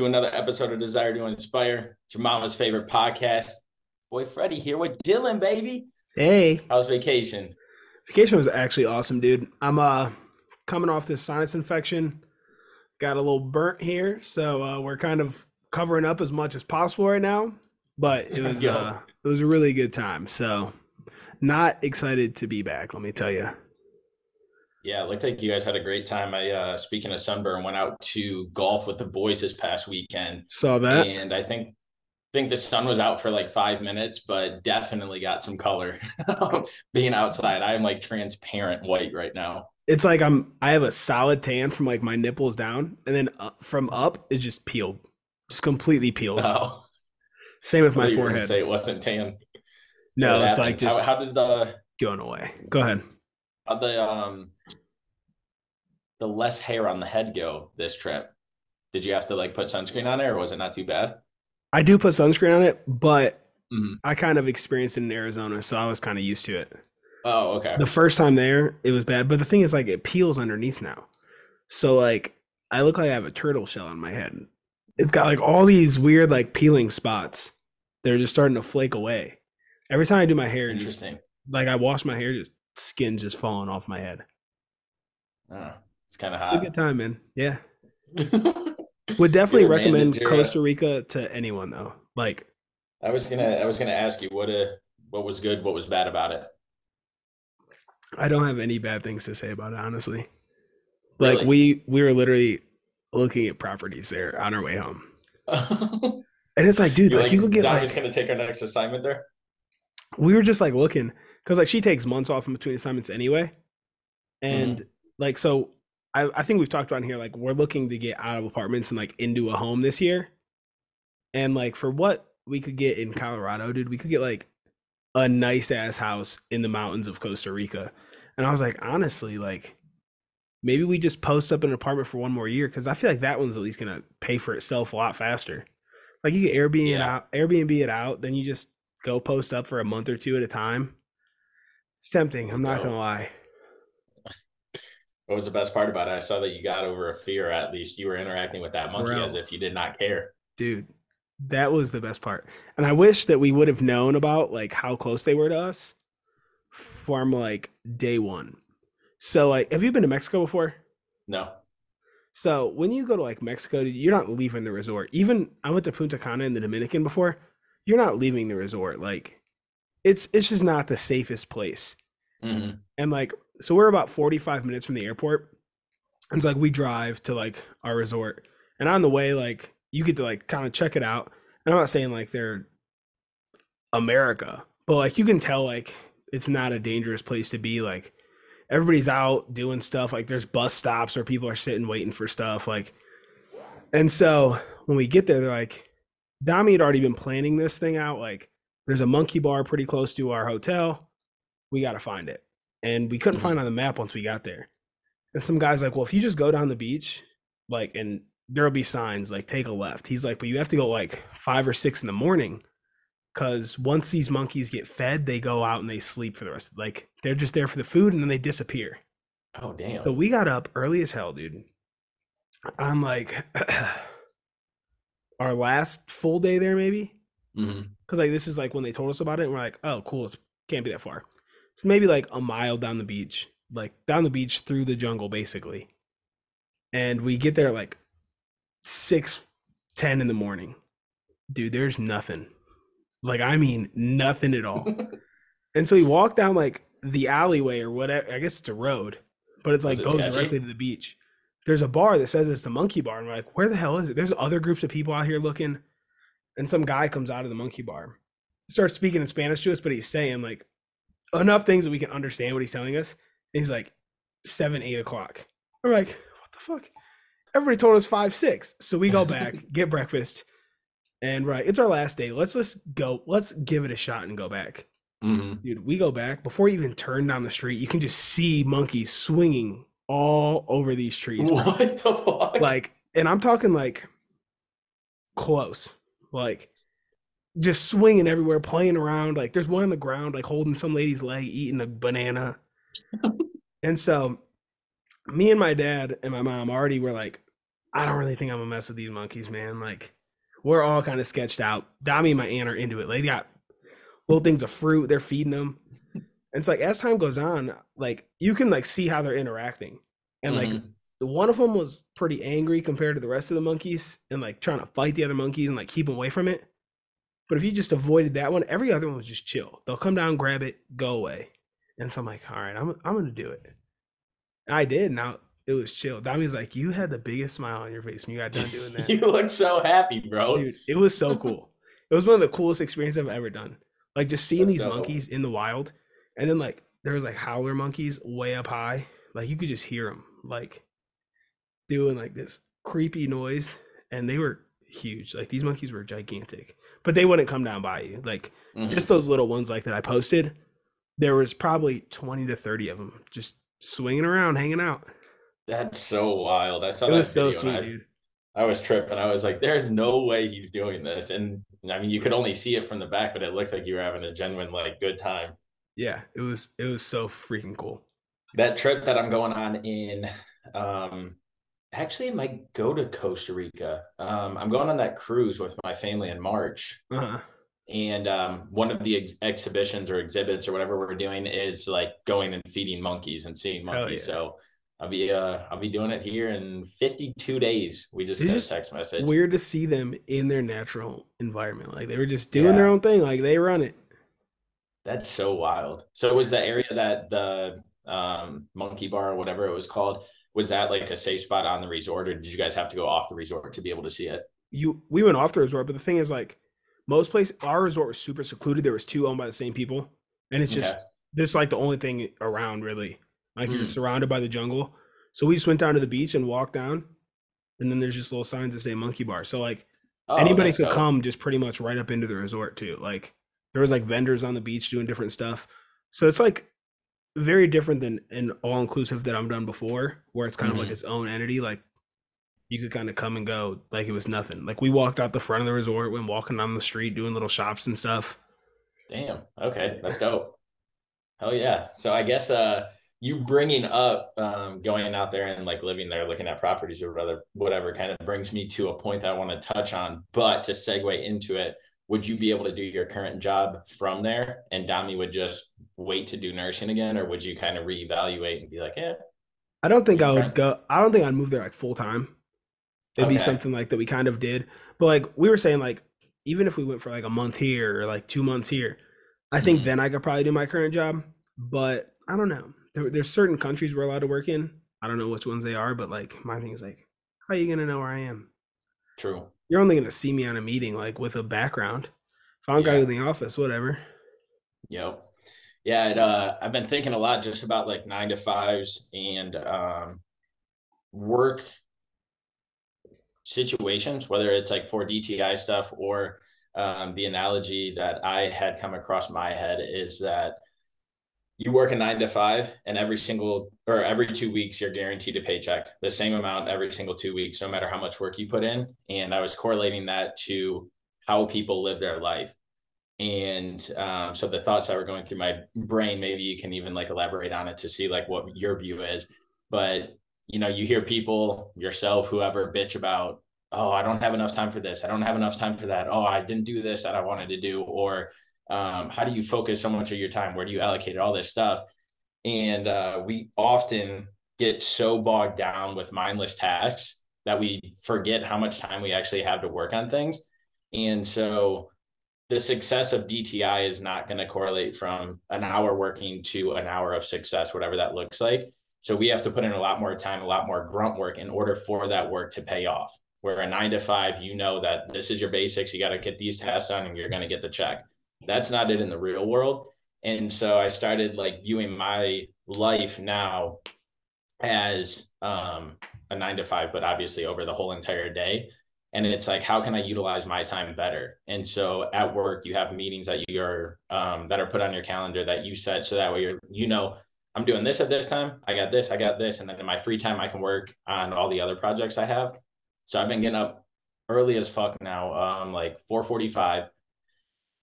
to another episode of Desire to Inspire. It's your mama's favorite podcast. Boy, Freddy here with Dylan, baby. Hey, How's vacation? vacation was actually awesome, dude. I'm uh coming off this sinus infection. Got a little burnt here, so uh, we're kind of covering up as much as possible right now. But it was uh, it was a really good time. So, not excited to be back. Let me tell you. Yeah, it looked like you guys had a great time. I uh speaking of sunburn, went out to golf with the boys this past weekend. Saw that. and I think think the sun was out for like five minutes, but definitely got some color being outside. I am like transparent white right now. It's like I'm I have a solid tan from like my nipples down, and then up, from up it's just peeled, just completely peeled. Oh, Same with my forehead. Say it wasn't tan. no, it's like just how, how did the going away. Go ahead. How the um the less hair on the head go this trip? Did you have to like put sunscreen on it, or was it not too bad? I do put sunscreen on it, but Mhm. I kind of experienced it in Arizona, so I was kind of used to it. Oh, okay. The first time there, it was bad, but the thing is, like, it peels underneath now. So, like, I look like I have a turtle shell on my head. It's got like all these weird, like, peeling spots. They're just starting to flake away. Every time I do my hair, just Interesting. like I wash my hair, just skin just falling off my head. Oh, it's kind of It's a hot. good time, man. Yeah, would definitely a recommend uh, Costa Rica to anyone though. Like, I was gonna I was gonna ask you what uh what was good, what was bad about it. I don't have any bad things to say about it, honestly. Like we we were literally looking at properties there on our way home, and it's like, dude, like, like, you could get Don like is gonna take our next assignment there. we were just like looking because like she takes months off in between assignments anyway, and mm-hmm. like so I I think we've talked about in here like we're looking to get out of apartments and like into a home this year, and like for what we could get in Colorado, dude, we could get like a nice ass house in the mountains of Costa Rica, and I was like, honestly, like maybe we just post up an apartment for one more year because I feel like that one's at least gonna pay for itself a lot faster. Like you get Airbnb it Yeah. out, Airbnb it out, then you just go post up for a month or two at a time. It's tempting. I'm not Yo. gonna lie. What was the best part about it? I saw that you got over a fear. At least you were interacting with that monkey Bro. as if you did not care. dude that was the best part and i wish that we would have known about like how close they were to us from like day one so like have you been to mexico before No. so when you go to like mexico you're not leaving the resort even i went to punta cana in the dominican before you're not leaving the resort like it's it's just not the safest place. Hmm and like so we're about 45 minutes from the airport. And it's like we drive to like our resort. And on the way like you get to like kind of check it out. And i'm not saying like they're america but like you can tell like it's not a dangerous place to be. Like everybody's out doing stuff. Like there's bus stops where people are sitting waiting for stuff. Like and so when we get there they're like dami had already been planning this thing out like there's a monkey bar pretty close to our hotel we got to find it and we couldn't Mhm. find it on the map once we got there. And some guy's like, "Well, if you just go down the beach, like, and there'll be signs like take a left." He's like, "But you have to go like five or six in the morning, because once these monkeys get fed, they go out and they sleep for the rest. Like, they're just there for the food and then they disappear." Oh damn. So we got up early as hell, dude. I'm like our last full day there, maybe Mm-hmm. because like this is like when they told us about it and we're like oh cool it can't be that far. So maybe like a mile down the beach like down the beach through the jungle basically. And we get there like six ten in the morning. Dude there's nothing. Like i mean nothing at all. And so we walk down like the alleyway or whatever i guess it's a road but it's like it goes sketchy? directly to the beach. There's a bar that says it's the monkey bar and we're like where the hell is it? There's other groups of people out here looking and some guy comes out of the monkey bar starts speaking in spanish to us but he's saying like enough things that we can understand what he's telling us and he's like seven eight o'clock. We're like what the fuck? Everybody told us five six so we go back get breakfast and we're like it's our last day. Let's just go let's give it a shot and go back. Hmm dude we go back. Before you even turn down the street you can just see monkeys swinging all over these trees bro. What the fuck? like and i'm talking like close like just swinging everywhere playing around like there's one on the ground like holding some lady's leg eating a banana and so me and my dad and my mom already were like I don't really think I'm gonna mess with these monkeys, man. Like we're all kind of sketched out. Dami and my aunt are into it. Like they got little things of fruit. They're feeding them. And it's like as time goes on, like you can like see how they're interacting. And like Mhm. One of them was pretty angry compared to the rest of the monkeys and like trying to fight the other monkeys and like keep them away from it. But if you just avoided that one, every other one was just chill. They'll come down, grab it, go away. And so I'm like, all right, I'm I'm gonna do it. And I did. Now it was chill. Dami's like, you had the biggest smile on your face when you got done doing that. you look so happy, bro. Dude, it was so cool. It was one of the coolest experiences I've ever done. Like just seeing That's these dope. monkeys in the wild, and then like there was like howler monkeys way up high. Like you could just hear them like doing like this creepy noise, and they were huge. Like these monkeys were gigantic, but they wouldn't come down by you. Like Mhm. just those little ones like that I posted. There was probably twenty to thirty of them just swinging around, hanging out. That's so wild. I saw It that was so sweet, I, dude. I was tripping. I was like, "There's no way he's doing this." And I mean, you could only see it from the back, but it looked like you were having a genuine like good time. Yeah, it was it was so freaking cool. That trip that I'm going on in, um, actually, might go to Costa Rica. Um, I'm going on that cruise with my family in March. Uh-huh. and um, one of the ex- exhibitions or exhibits or whatever we're doing is like going and feeding monkeys and seeing monkeys. yeah. So I'll be uh I'll be doing it here in 52 days. We just It's got a text message. weird to see them in their natural environment. Like they were just doing their own thing. Like they run it. That's so wild. So it was the area that the um monkey bar or whatever it was called was that like a safe spot on the resort or did you guys have to go off the resort to be able to see it? You we went off the resort, but the thing is like most places our resort was super secluded. There was two owned by the same people. And it's just this like the only thing around really. Like you're Mm. surrounded by the jungle. So we just went down to the beach and walked down. And then there's just little signs that say monkey bar. So like Oh, anybody could dope. come just pretty much right up into the resort too. Like there was like vendors on the beach doing different stuff. So it's like very different than an all inclusive that I'm done before, where it's kind of like Mhm. its own entity. Like you could kind of come and go like it was nothing. Like we walked out the front of the resort, went walking down the street, doing little shops and stuff. Damn. Okay, that's dope. Hell yeah. So I guess uh you bringing up um going out there and like living there looking at properties or whatever whatever kind of brings me to a point that I want to touch on. But to segue into it, would you be able to do your current job from there and Dami would just wait to do nursing again or would you kind of reevaluate and be like, "Yeah, I don't think I Okay. would go. I don't think I'd move there like full time. It'd be something like that we kind of did. But like we were saying, like even if we went for like a month here or like two months here, I think Mhm. then I could probably do my current job. But I don't know. There, there's certain countries we're allowed to work in. I don't know which ones they are, but like my thing is like, how are you gonna know where I am? true." You're only gonna see me on a meeting like with a background. If I don't got in the office, whatever. Yep. Yeah, it, uh, I've been thinking a lot just about like nine to fives and um, work situations, whether it's like for DTI stuff or um, the analogy that I had come across my head is that you work a nine to five and every single or every two weeks you're guaranteed a paycheck the same amount every single two weeks no matter how much work you put in. And i was correlating that to how people live their life. And um, so the thoughts that were going through my brain maybe you can even like elaborate on it to see like what your view is. But you know you hear people yourself whoever bitch about oh i don't have enough time for this. I don't have enough time for that. Oh i didn't do this that i wanted to do or um, how do you focus so much of your time where do you allocate it? all this stuff and uh, we often get so bogged down with mindless tasks that we forget how much time we actually have to work on things and so the success of DTI is not going to correlate from an hour working to an hour of success, whatever that looks like. So we have to put in a lot more time, a lot more grunt work in order for that work to pay off. Where a nine to five, you know that this is your basics, you got to get these tasks done and you're going to get the check. That's not it in the real world. And so I started like viewing my life now as um, a nine to five, but obviously over the whole entire day. And it's like how can i utilize my time better? And so at work you have meetings that you're um, that are put on your calendar that you set so that way you're you know i'm doing this at this time i got this i got this. And then in my free time i can work on all the other projects i have. So i've been getting up early as fuck now um like 445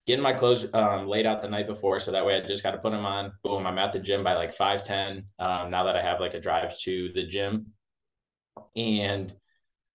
getting my clothes um, laid out the night before so that way i just got to put them on boom i'm at the gym by like 510 um, now that i have like a drive to the gym and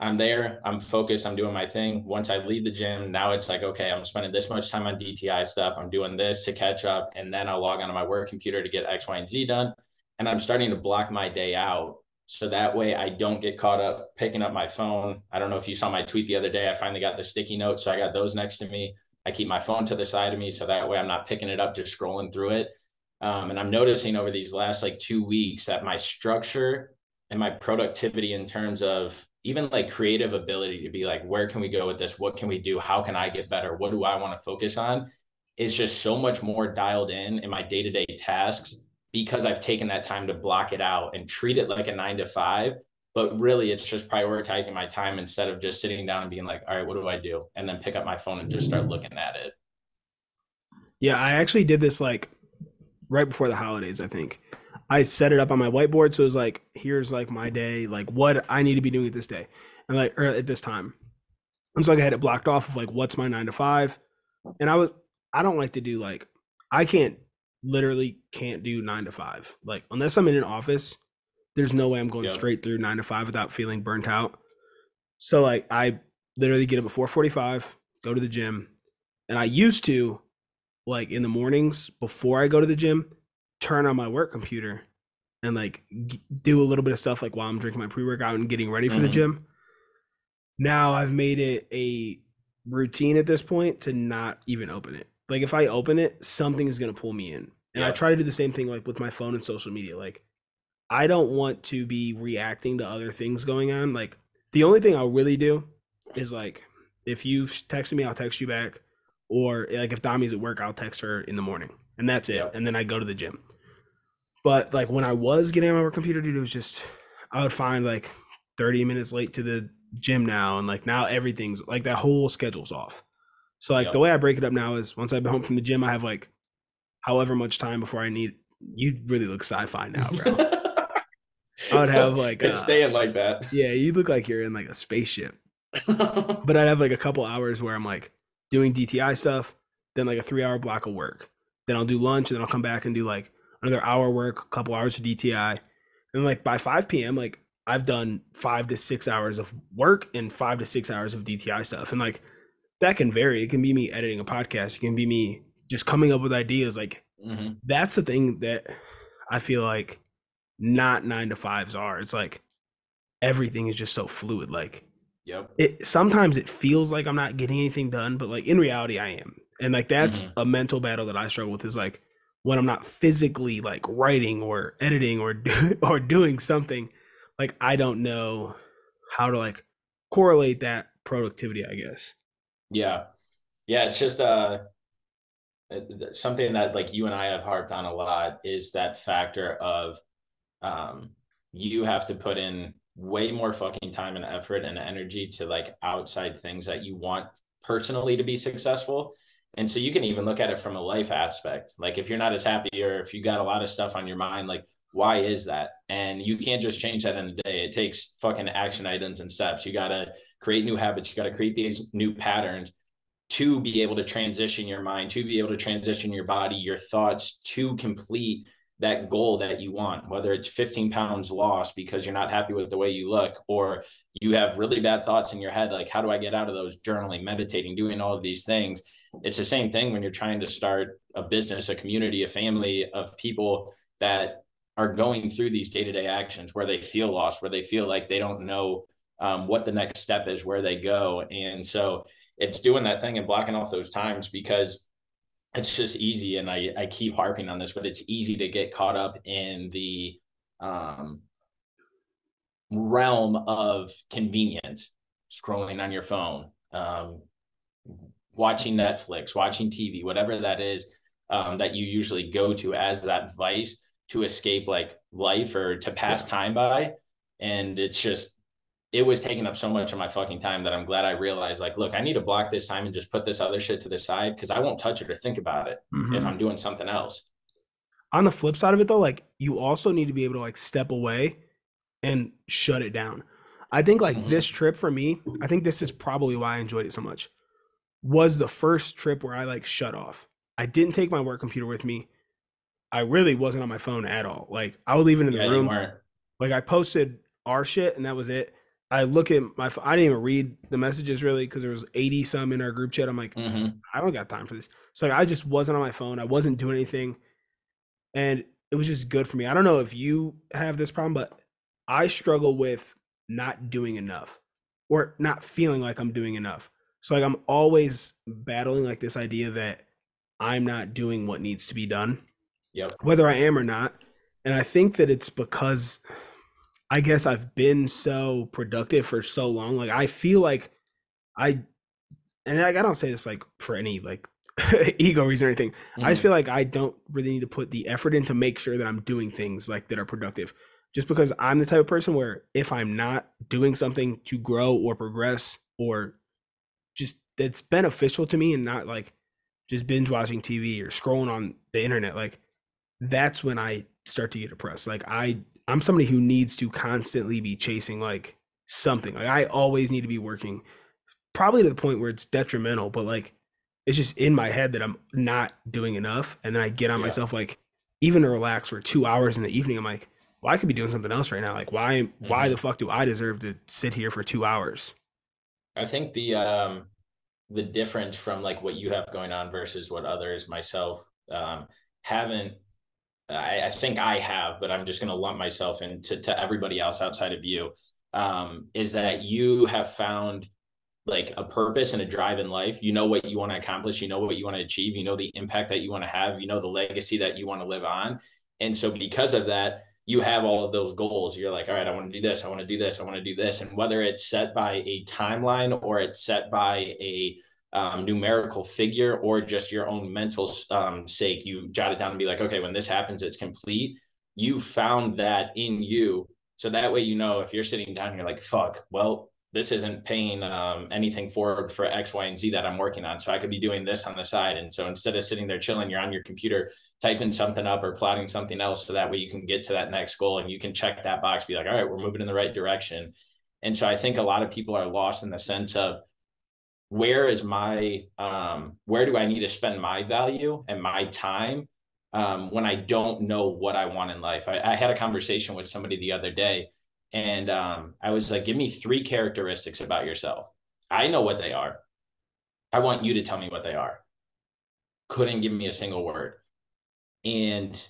I'm there, I'm focused, I'm doing my thing. Once I leave the gym, now it's like, okay, I'm spending this much time on DTI stuff. I'm doing this to catch up. And then I'll log onto my work computer to get X, Y, and Z done. And I'm starting to block my day out. So that way I don't get caught up picking up my phone. I don't know if you saw my tweet the other day. I finally got the sticky notes. So I got those next to me. I keep my phone to the side of me. So that way I'm not picking it up, just scrolling through it. Um, and I'm noticing over these last like two weeks that my structure and my productivity in terms of even like creative ability to be like, where can we go with this? What can we do? How can I get better? What do I want to focus on? Is just so much more dialed in in my day to day tasks because I've taken that time to block it out and treat it like a nine to five. But really, it's just prioritizing my time instead of just sitting down and being like, all right, what do I do? And then pick up my phone and just start looking at it. Yeah, I actually did this like right before the holidays, I think. I set it up on my whiteboard. So it was like, here's like my day, like what I need to be doing at this day and like, or at this time. And so like I had it blocked off of like, what's my nine to five. And I was, I don't like to do like, I can't literally can't do nine to five. Like unless I'm in an office, there's no way I'm going straight through nine to five without feeling burnt out. So like I literally get up at 445, go to the gym. And I used to like in the mornings before I go to the gym, turn on my work computer and like g- do a little bit of stuff like while I'm drinking my pre workout and getting ready for mm-hmm. the gym. Now I've made it a routine at this point to not even open it. Like if I open it, something is gonna pull me in. And yep. I try to do the same thing like with my phone and social media. Like I don't want to be reacting to other things going on. Like the only thing I'll really do is like if you've texted me, I'll text you back. Or like if Dami's at work, I'll text her in the morning. And that's it. And then I go to the gym. But like when I was getting on my work computer, dude, it was just I would find like 30 minutes late to the gym now, and like now everything's like that whole schedule's off. So like the way I break it up now is once I've been home from the gym, I have like however much time before I need. You really look sci-fi now, bro. I would have like it's uh, staying like that. Yeah, you look like you're in like a spaceship. but I'd have like a couple hours where I'm like doing DTI stuff, then like a three hour block of work. Then I'll do lunch, and then I'll come back and do like another hour work, a couple hours of DTI. And like by 5 p.m., like I've done five to six hours of work and five to six hours of DTI stuff. And like that can vary. It can be me editing a podcast. It can be me just coming up with ideas. Like mm-hmm. that's the thing that I feel like not nine to fives are. It's like everything is just so fluid. Like, yep. It sometimes it feels like I'm not getting anything done, but like in reality, I am. And like that's mm-hmm. a mental battle that I struggle with. Is like when I'm not physically like writing or editing or do, or doing something, like I don't know how to like correlate that productivity, I guess. Yeah. Yeah, it's just uh something that like you and I have harped on a lot is that factor of um you have to put in way more fucking time and effort and energy to like outside things that you want personally to be successful and so you can even look at it from a life aspect. Like if you're not as happy or if you got a lot of stuff on your mind, like why is that? And you can't just change that in a day. It takes fucking action items and steps. You got to create new habits. You got to create these new patterns to be able to transition your mind, to be able to transition your body, your thoughts to complete that goal that you want, whether it's 15 pounds lost because you're not happy with the way you look, or you have really bad thoughts in your head, like, how do I get out of those? Journaling, meditating, doing all of these things it's the same thing when you're trying to start a business, a community, a family of people that are going through these day-to-day actions where they feel lost, where they feel like they don't know um, what the next step is, where they go. And so it's doing that thing and blocking off those times because it's just easy. And I, I keep harping on this, but it's easy to get caught up in the um, realm of convenience, scrolling on your phone, um, watching Netflix, watching TV, whatever that is um, that you usually go to as that vice to escape like life or to pass time by. And it's just, it was taking up so much of my fucking time that I'm glad I realized like, look, I need to block this time and just put this other shit to the side because I won't touch it or think about it mm-hmm. if I'm doing something else. On the flip side of it though, like you also need to be able to like step away and shut it down. I think like mm-hmm. this trip for me, I think this is probably why I enjoyed it so much was the first trip where I like shut off. I didn't take my work computer with me. I really wasn't on my phone at all. Like I would leave it in the yeah, room. Like I posted our shit and that was it. I look at my I didn't even read the messages really because there was 80 some in our group chat. I'm like, mm-hmm. I don't got time for this. So like, I just wasn't on my phone. I wasn't doing anything. And it was just good for me. I don't know if you have this problem, but I struggle with not doing enough or not feeling like I'm doing enough. So like I'm always battling like this idea that I'm not doing what needs to be done. Yep. Whether I am or not. And I think that it's because I guess I've been so productive for so long. Like I feel like I and I, I don't say this like for any like ego reason or anything. Mm-hmm. I just mm-hmm. feel like I don't really need to put the effort in to make sure that I'm doing things like that are productive. Just because I'm the type of person where if I'm not doing something to grow or progress or just that's beneficial to me and not like just binge watching TV or scrolling on the internet, like that's when I start to get depressed. Like I I'm somebody who needs to constantly be chasing like something. Like I always need to be working probably to the point where it's detrimental, but like it's just in my head that I'm not doing enough. And then I get on yeah. myself like even to relax for two hours in the evening, I'm like, well, I could be doing something else right now. Like why mm-hmm. why the fuck do I deserve to sit here for two hours? I think the um the difference from like what you have going on versus what others myself um haven't I, I think I have, but I'm just gonna lump myself into to everybody else outside of you. Um, is that you have found like a purpose and a drive in life. You know what you want to accomplish, you know what you want to achieve, you know the impact that you want to have, you know the legacy that you want to live on. And so because of that, you have all of those goals. You're like, all right, I want to do this, I want to do this, I want to do this. And whether it's set by a timeline or it's set by a um, numerical figure or just your own mental um, sake, you jot it down and be like, okay, when this happens, it's complete. You found that in you. So that way, you know, if you're sitting down, you're like, fuck, well, this isn't paying um, anything forward for X, Y, and Z that I'm working on. So I could be doing this on the side. And so instead of sitting there chilling, you're on your computer typing something up or plotting something else. So that way you can get to that next goal and you can check that box, be like, all right, we're moving in the right direction. And so I think a lot of people are lost in the sense of where is my, um, where do I need to spend my value and my time um, when I don't know what I want in life? I, I had a conversation with somebody the other day and um, I was like, give me three characteristics about yourself. I know what they are. I want you to tell me what they are. Couldn't give me a single word. And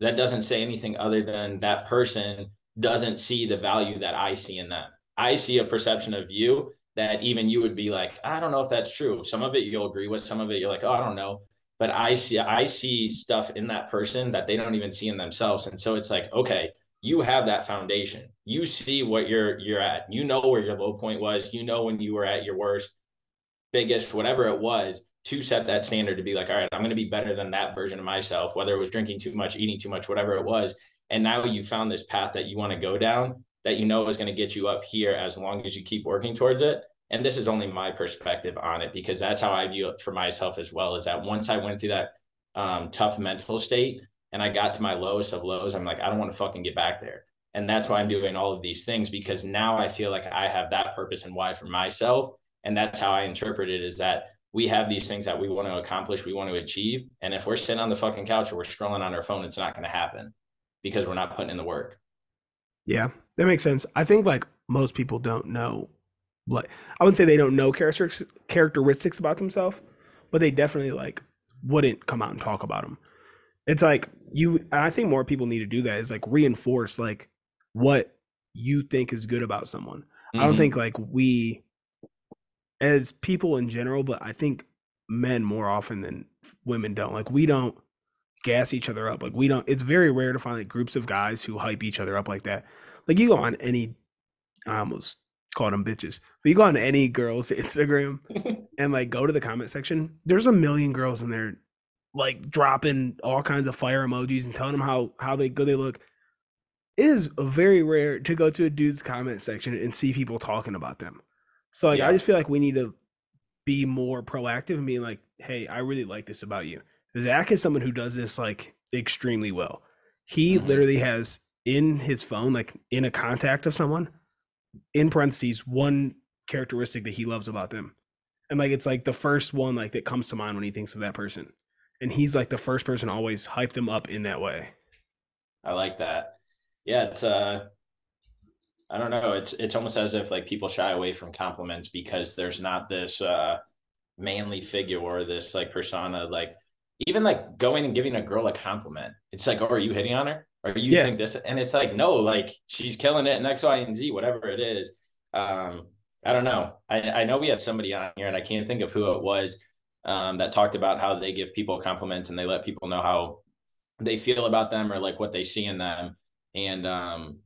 that doesn't say anything other than that person doesn't see the value that I see in them. I see a perception of you that even you would be like, I don't know if that's true. Some of it you'll agree with, some of it you're like, oh, I don't know. But I see I see stuff in that person that they don't even see in themselves. And so it's like, okay, you have that foundation. You see what you're you're at. You know where your low point was. You know when you were at your worst, biggest, whatever it was, to set that standard to be like, all right, I'm to be better than that version of myself, whether it was drinking too much, eating too much, whatever it was. And now you found this path that you want to go down that you know is going to get you up here as long as you keep working towards it. And this is only my perspective on it because that's how I view it for myself as well. Is that once I went through that um, tough mental state, and I got to my lowest of lows, I'm like, I don't want to fucking get back there. And that's why I'm doing all of these things because now I feel like I have that purpose and why for myself. And that's how I interpret it is that we have these things that we want to accomplish, we want to achieve. And if we're sitting on the fucking couch or we're scrolling on our phone, it's not going to happen because we're not putting in the work. Yeah, that makes sense. I think like most people don't know, like, I wouldn't say they don't know characteristics, characteristics about themselves, but they definitely like wouldn't come out and talk about them. It's like you I think more people need to do that is like reinforce like what you think is good about someone. Mm-hmm. I don't mm-hmm. think like we as people in general, but I think men more often than women don't. Like we don't gas each other up. Like we don't it's very rare to find like groups of guys who hype each other up like that. Like you go on any I almost called them bitches. But you go on any girl's Instagram and like go to the comment section, there's a million girls in there like dropping all kinds of fire emojis and telling them how how they good they look. It is very rare to go to a dude's comment section and see people talking about them. So like yeah. I just feel like we need to be more proactive and being like, hey, I really like this about you. Zach is someone who does this like extremely well. He mm-hmm. literally has in his phone, like in a contact of someone, in parentheses, one characteristic that he loves about them. And like it's like the first one like that comes to mind when he thinks of that person and he's like the first person always hype them up in that way. I like that. Yeah, it's uh I don't know. It's it's almost as if like people shy away from compliments because there's not this uh manly figure or this like persona like even like going and giving a girl a compliment. It's like, oh, are you hitting on her? Or you yeah. think this? And it's like, no, like she's killing it in X, Y, and Z, whatever it is. Um, I don't know. I, I know we had somebody on here and I can't think of who it was um, that talked about how they give people compliments and they let people know how they feel about them or like what they see in them. And um,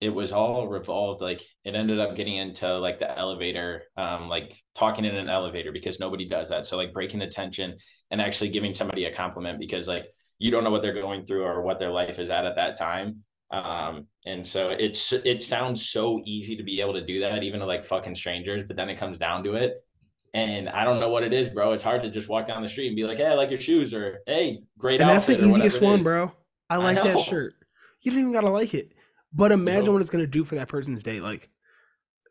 it was all revolved like it ended up getting into like the elevator um like talking in an elevator because nobody does that so like breaking the tension and actually giving somebody a compliment because like you don't know what they're going through or what their life is at at that time um and so it's it sounds so easy to be able to do that even to like fucking strangers but then it comes down to it and I don't know what it is, bro. It's hard to just walk down the street and be like, "Hey, I like your shoes," or "Hey, great." And that's the easiest one, bro. I like I that shirt. You don't even gotta like it. But imagine what it's gonna do for that person's day. Like,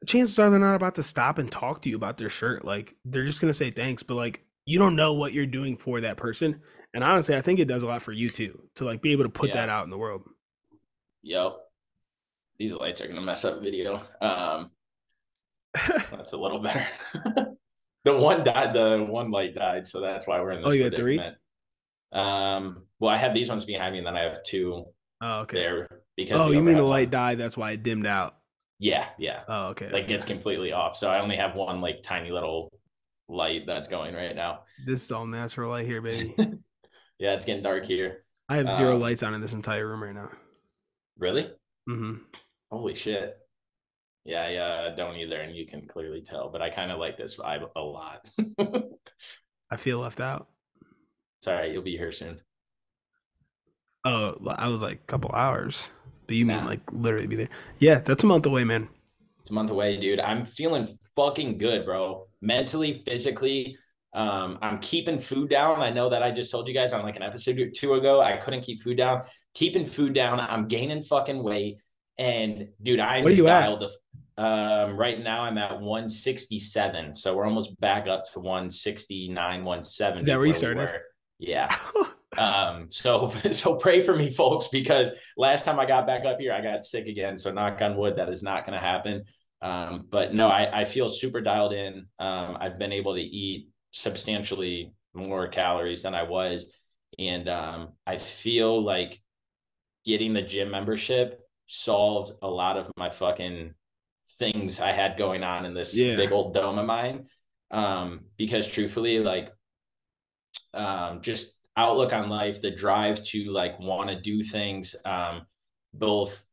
chances are they're not about to stop and talk to you about their shirt. Like, they're just gonna say thanks. But like, you don't know what you're doing for that person. And honestly, I think it does a lot for you too to like be able to put yeah. that out in the world. Yep. These lights are gonna mess up video. Um, that's a little better. the one died. The one light died, so that's why we're in this. Oh, you had three. Um. Well, I have these ones behind me, and then I have two. Oh, okay. There because oh, you mean the light one. died? That's why it dimmed out. Yeah, yeah. Oh, okay. Like okay. it's completely off. So I only have one like tiny little light that's going right now. This is all natural light here, baby. yeah, it's getting dark here. I have zero um, lights on in this entire room right now. Really? Mm-hmm. Holy shit. Yeah, yeah, don't either, and you can clearly tell. But I kind of like this vibe a lot. I feel left out. It's all right. You'll be here soon. Oh, I was like a couple hours. But you mean like literally be there? Yeah, that's a month away, man. It's a month away, dude. I'm feeling fucking good, bro. Mentally, physically. Um, I'm keeping food down. I know that I just told you guys on like an episode or two ago, I couldn't keep food down. Keeping food down. I'm gaining fucking weight. And dude, I'm what are you dialed at? Um, right now I'm at 167. So we're almost back up to 169, 170. Is that where you started? We yeah. Um, so so pray for me, folks, because last time I got back up here, I got sick again. So knock on wood, that is not going to happen. Um, but no, I, I feel super dialed in. Um, I've been able to eat substantially more calories than I was, and um, I feel like getting the gym membership solved a lot of my fucking things I had going on in this yeah. big old dome of mine. Um, because truthfully, like, um, just outlook on life, the drive to like want to do things, um, both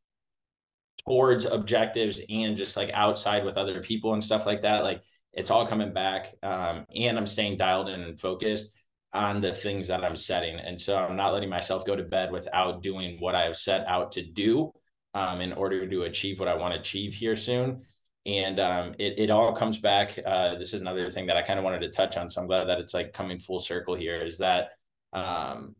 towards objectives and just like outside with other people and stuff like that. Like it's all coming back. Um, and I'm staying dialed in and focused on the things that I'm setting. And so I'm not letting myself go to bed without doing what I've set out to do um, in order to achieve what I want to achieve here soon. And um, it, it all comes back. Uh, this is another thing that I kind of wanted to touch on. So I'm glad that it's like coming full circle here is that um,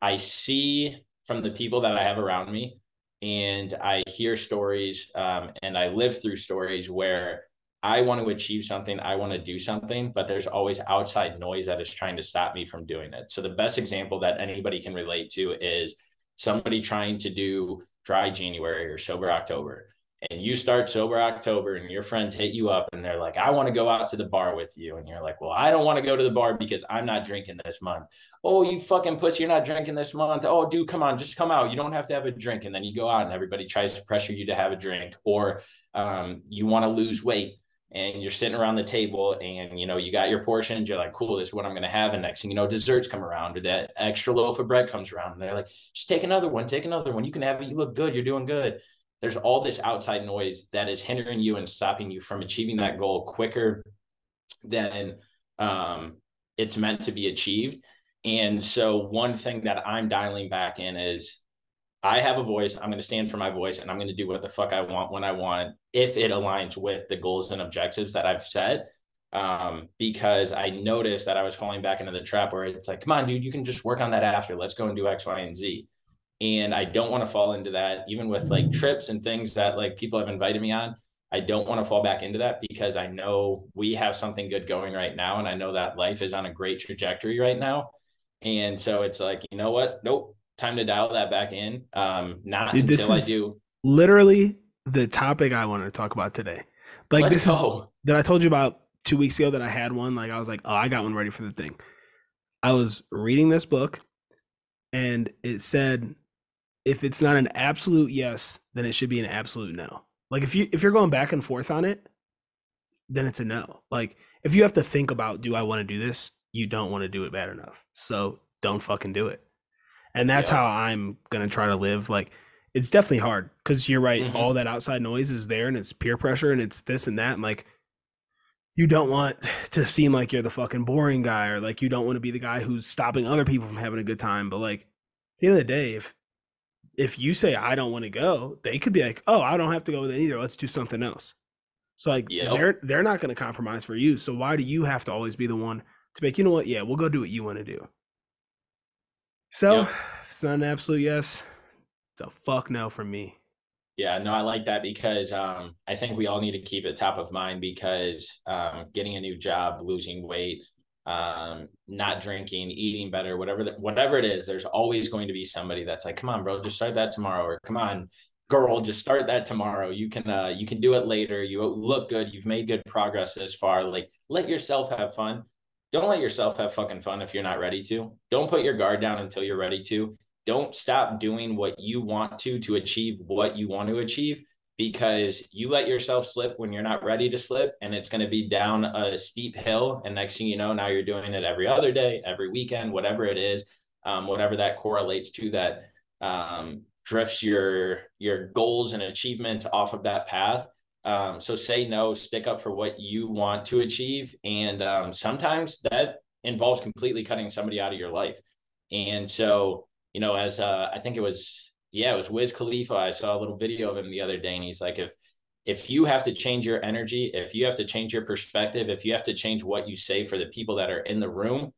I see from the people that I have around me, and I hear stories um, and I live through stories where I want to achieve something, I want to do something, but there's always outside noise that is trying to stop me from doing it. So the best example that anybody can relate to is somebody trying to do dry January or sober October and you start sober October and your friends hit you up and they're like, I want to go out to the bar with you. And you're like, well, I don't want to go to the bar because I'm not drinking this month. Oh, you fucking pussy, you're not drinking this month. Oh, dude, come on, just come out. You don't have to have a drink. And then you go out and everybody tries to pressure you to have a drink or um, you want to lose weight and you're sitting around the table and you know you got your portions you're like cool this is what i'm going to have and next. Thing you know desserts come around or that extra loaf of bread comes around and they're like just take another one take another one. You can have it. You look good. You're doing good. There's all this outside noise that is hindering you and stopping you from achieving that goal quicker than um, it's meant to be achieved. And so, one thing that I'm dialing back in is I have a voice. I'm going to stand for my voice and I'm going to do what the fuck I want when I want, if it aligns with the goals and objectives that I've set. Um, because I noticed that I was falling back into the trap where it's like, come on, dude, you can just work on that after. Let's go and do X, Y, and Z and i don't want to fall into that even with like trips and things that like people have invited me on i don't want to fall back into that because i know we have something good going right now and i know that life is on a great trajectory right now and so it's like you know what nope time to dial that back in um not Dude, until i do literally the topic I wanted to talk about today. Like Let's this go. that I told you about two weeks ago that I had one. Like I was like, oh, I got one ready for the thing. I was reading this book, and it said, if it's not an absolute yes, then it should be an absolute no. Like if you if you're going back and forth on it, then it's a no. Like if you have to think about, do I want to do this? You don't want to do it bad enough. So don't fucking do it. And that's Yeah. how I'm gonna try to live. Like it's definitely hard because you're right. Mhm. All that outside noise is there, and it's peer pressure, and it's this and that, and like you don't want to seem like you're the fucking boring guy, or like you don't want to be the guy who's stopping other people from having a good time. But like at the end of the day, if if you say I don't want to go, they could be like, oh, I don't have to go then either. Let's do something else. So like Yep. they're they're not going to compromise for you. So why do you have to always be the one to make? You know what? Yeah, we'll go do what you want to do. So Yep. it's not an absolute yes, a fuck no for me. Yeah, no, I like that because um, I think we all need to keep it top of mind because um, getting a new job, losing weight, um, not drinking, eating better, whatever the, whatever it is, there's always going to be somebody that's like, "Come on, bro, just start that tomorrow," or "Come on, girl, just start that tomorrow. You can uh, you can do it later. You look good. You've made good progress this far. Like, let yourself have fun. Don't let yourself have fucking fun if you're not ready to. Don't put your guard down until you're ready to don't stop doing what you want to to achieve what you want to achieve because you let yourself slip when you're not ready to slip and it's going to be down a steep hill and next thing you know now you're doing it every other day every weekend whatever it is um, whatever that correlates to that um, drifts your your goals and achievements off of that path. Um, so say no stick up for what you want to achieve and um, sometimes that involves completely cutting somebody out of your life. And so you know, as uh, I think it was, yeah, it was Wiz Khalifa. I saw a little video of him the other day, and he's like, if if you have to change your energy, if you have to change your perspective, if you have to change what you say for the people that are in the room,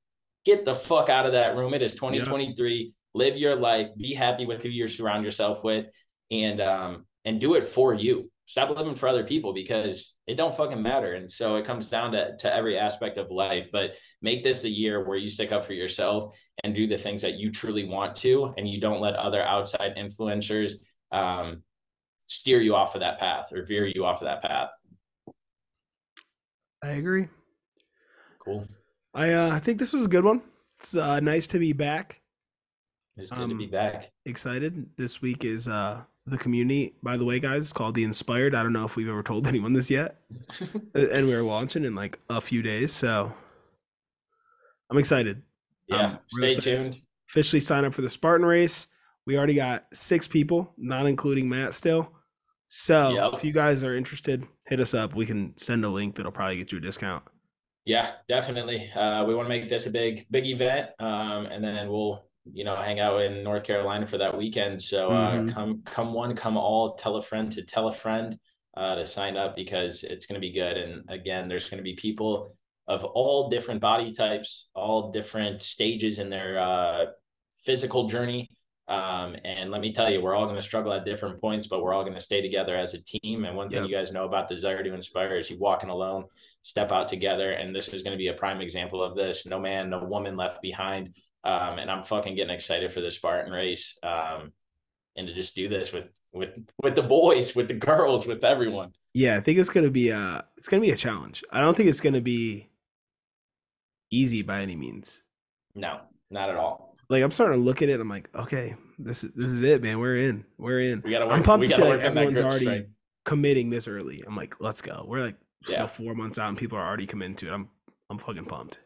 get the fuck out of that room. It is 2023. Live your life. Be happy with who you surround yourself with, and um and do it for you. Stop living for other people because it don't fucking matter. And so it comes down to to every aspect of life. But make this a year where you stick up for yourself and do the things that you truly want to, and you don't let other outside influencers um, steer you off of that path or veer you off of that path. I agree. Cool. I uh, I think this was a good one. It's uh, nice to be back. It's good to be Um, back. Excited. This week is uh the community. By the way, guys, it's called the Inspired. I don't know if we've ever told anyone this yet, Uh, and we're launching in like a few days. So I'm excited. Yeah. um, Stay excited. tuned. Officially sign up for the Spartan race. We already got six people, not including Matt still. So Yep. if you guys are interested, hit us up. We can send a link that'll probably get you a discount. Yeah, definitely. Uh, we want to make this a big, big event, um, and then we'll, you know, hang out in North Carolina for that weekend. So uh, Mhm. come, come one, come all. Tell a friend to tell a friend uh, to sign up because it's going to be good. And again, there's going to be people of all different body types, all different stages in their uh, physical journey. Um, and let me tell you, we're all going to struggle at different points, but we're all going to stay together as a team. And one thing Yep. you guys know about Desire to Inspire is you walking alone, step out together. And this is going to be a prime example of this. No man, no woman left behind. Um, and I'm fucking getting excited for the Spartan race. Um, and to just do this with with with the boys, with the girls, with everyone. Yeah, I think it's gonna be a it's gonna be a challenge. I don't think it's gonna be easy by any means. No, not at all. Like I'm starting to look at it. I'm like, okay, this is this is it, man. We're in. We're in. We gotta work. I'm pumped we to see like everyone's already committing this early. I'm like, let's go. We're like Yeah. still four months out, and people are already committing to it. I'm I'm fucking pumped.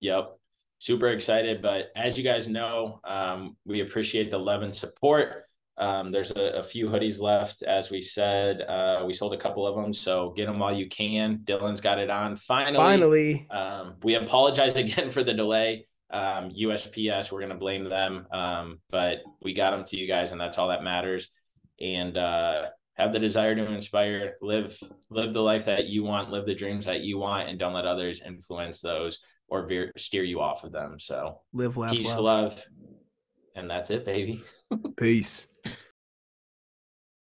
Yep. Super excited. But as you guys know, um, we appreciate the love and support. Um, there's a, a few hoodies left. As we said, uh, we sold a couple of them. So get them while you can. Dylan's got it on. Finally. Finally, Um, we apologize again for the delay. Um, USPS, we're going to blame them. Um, but we got them to you guys, and that's all that matters. And uh, have the desire to inspire, live live the life that you want, live the dreams that you want, and don't let others influence those or veer, steer you off of them. So live, laugh, peace, love. love, and that's it, baby. Peace.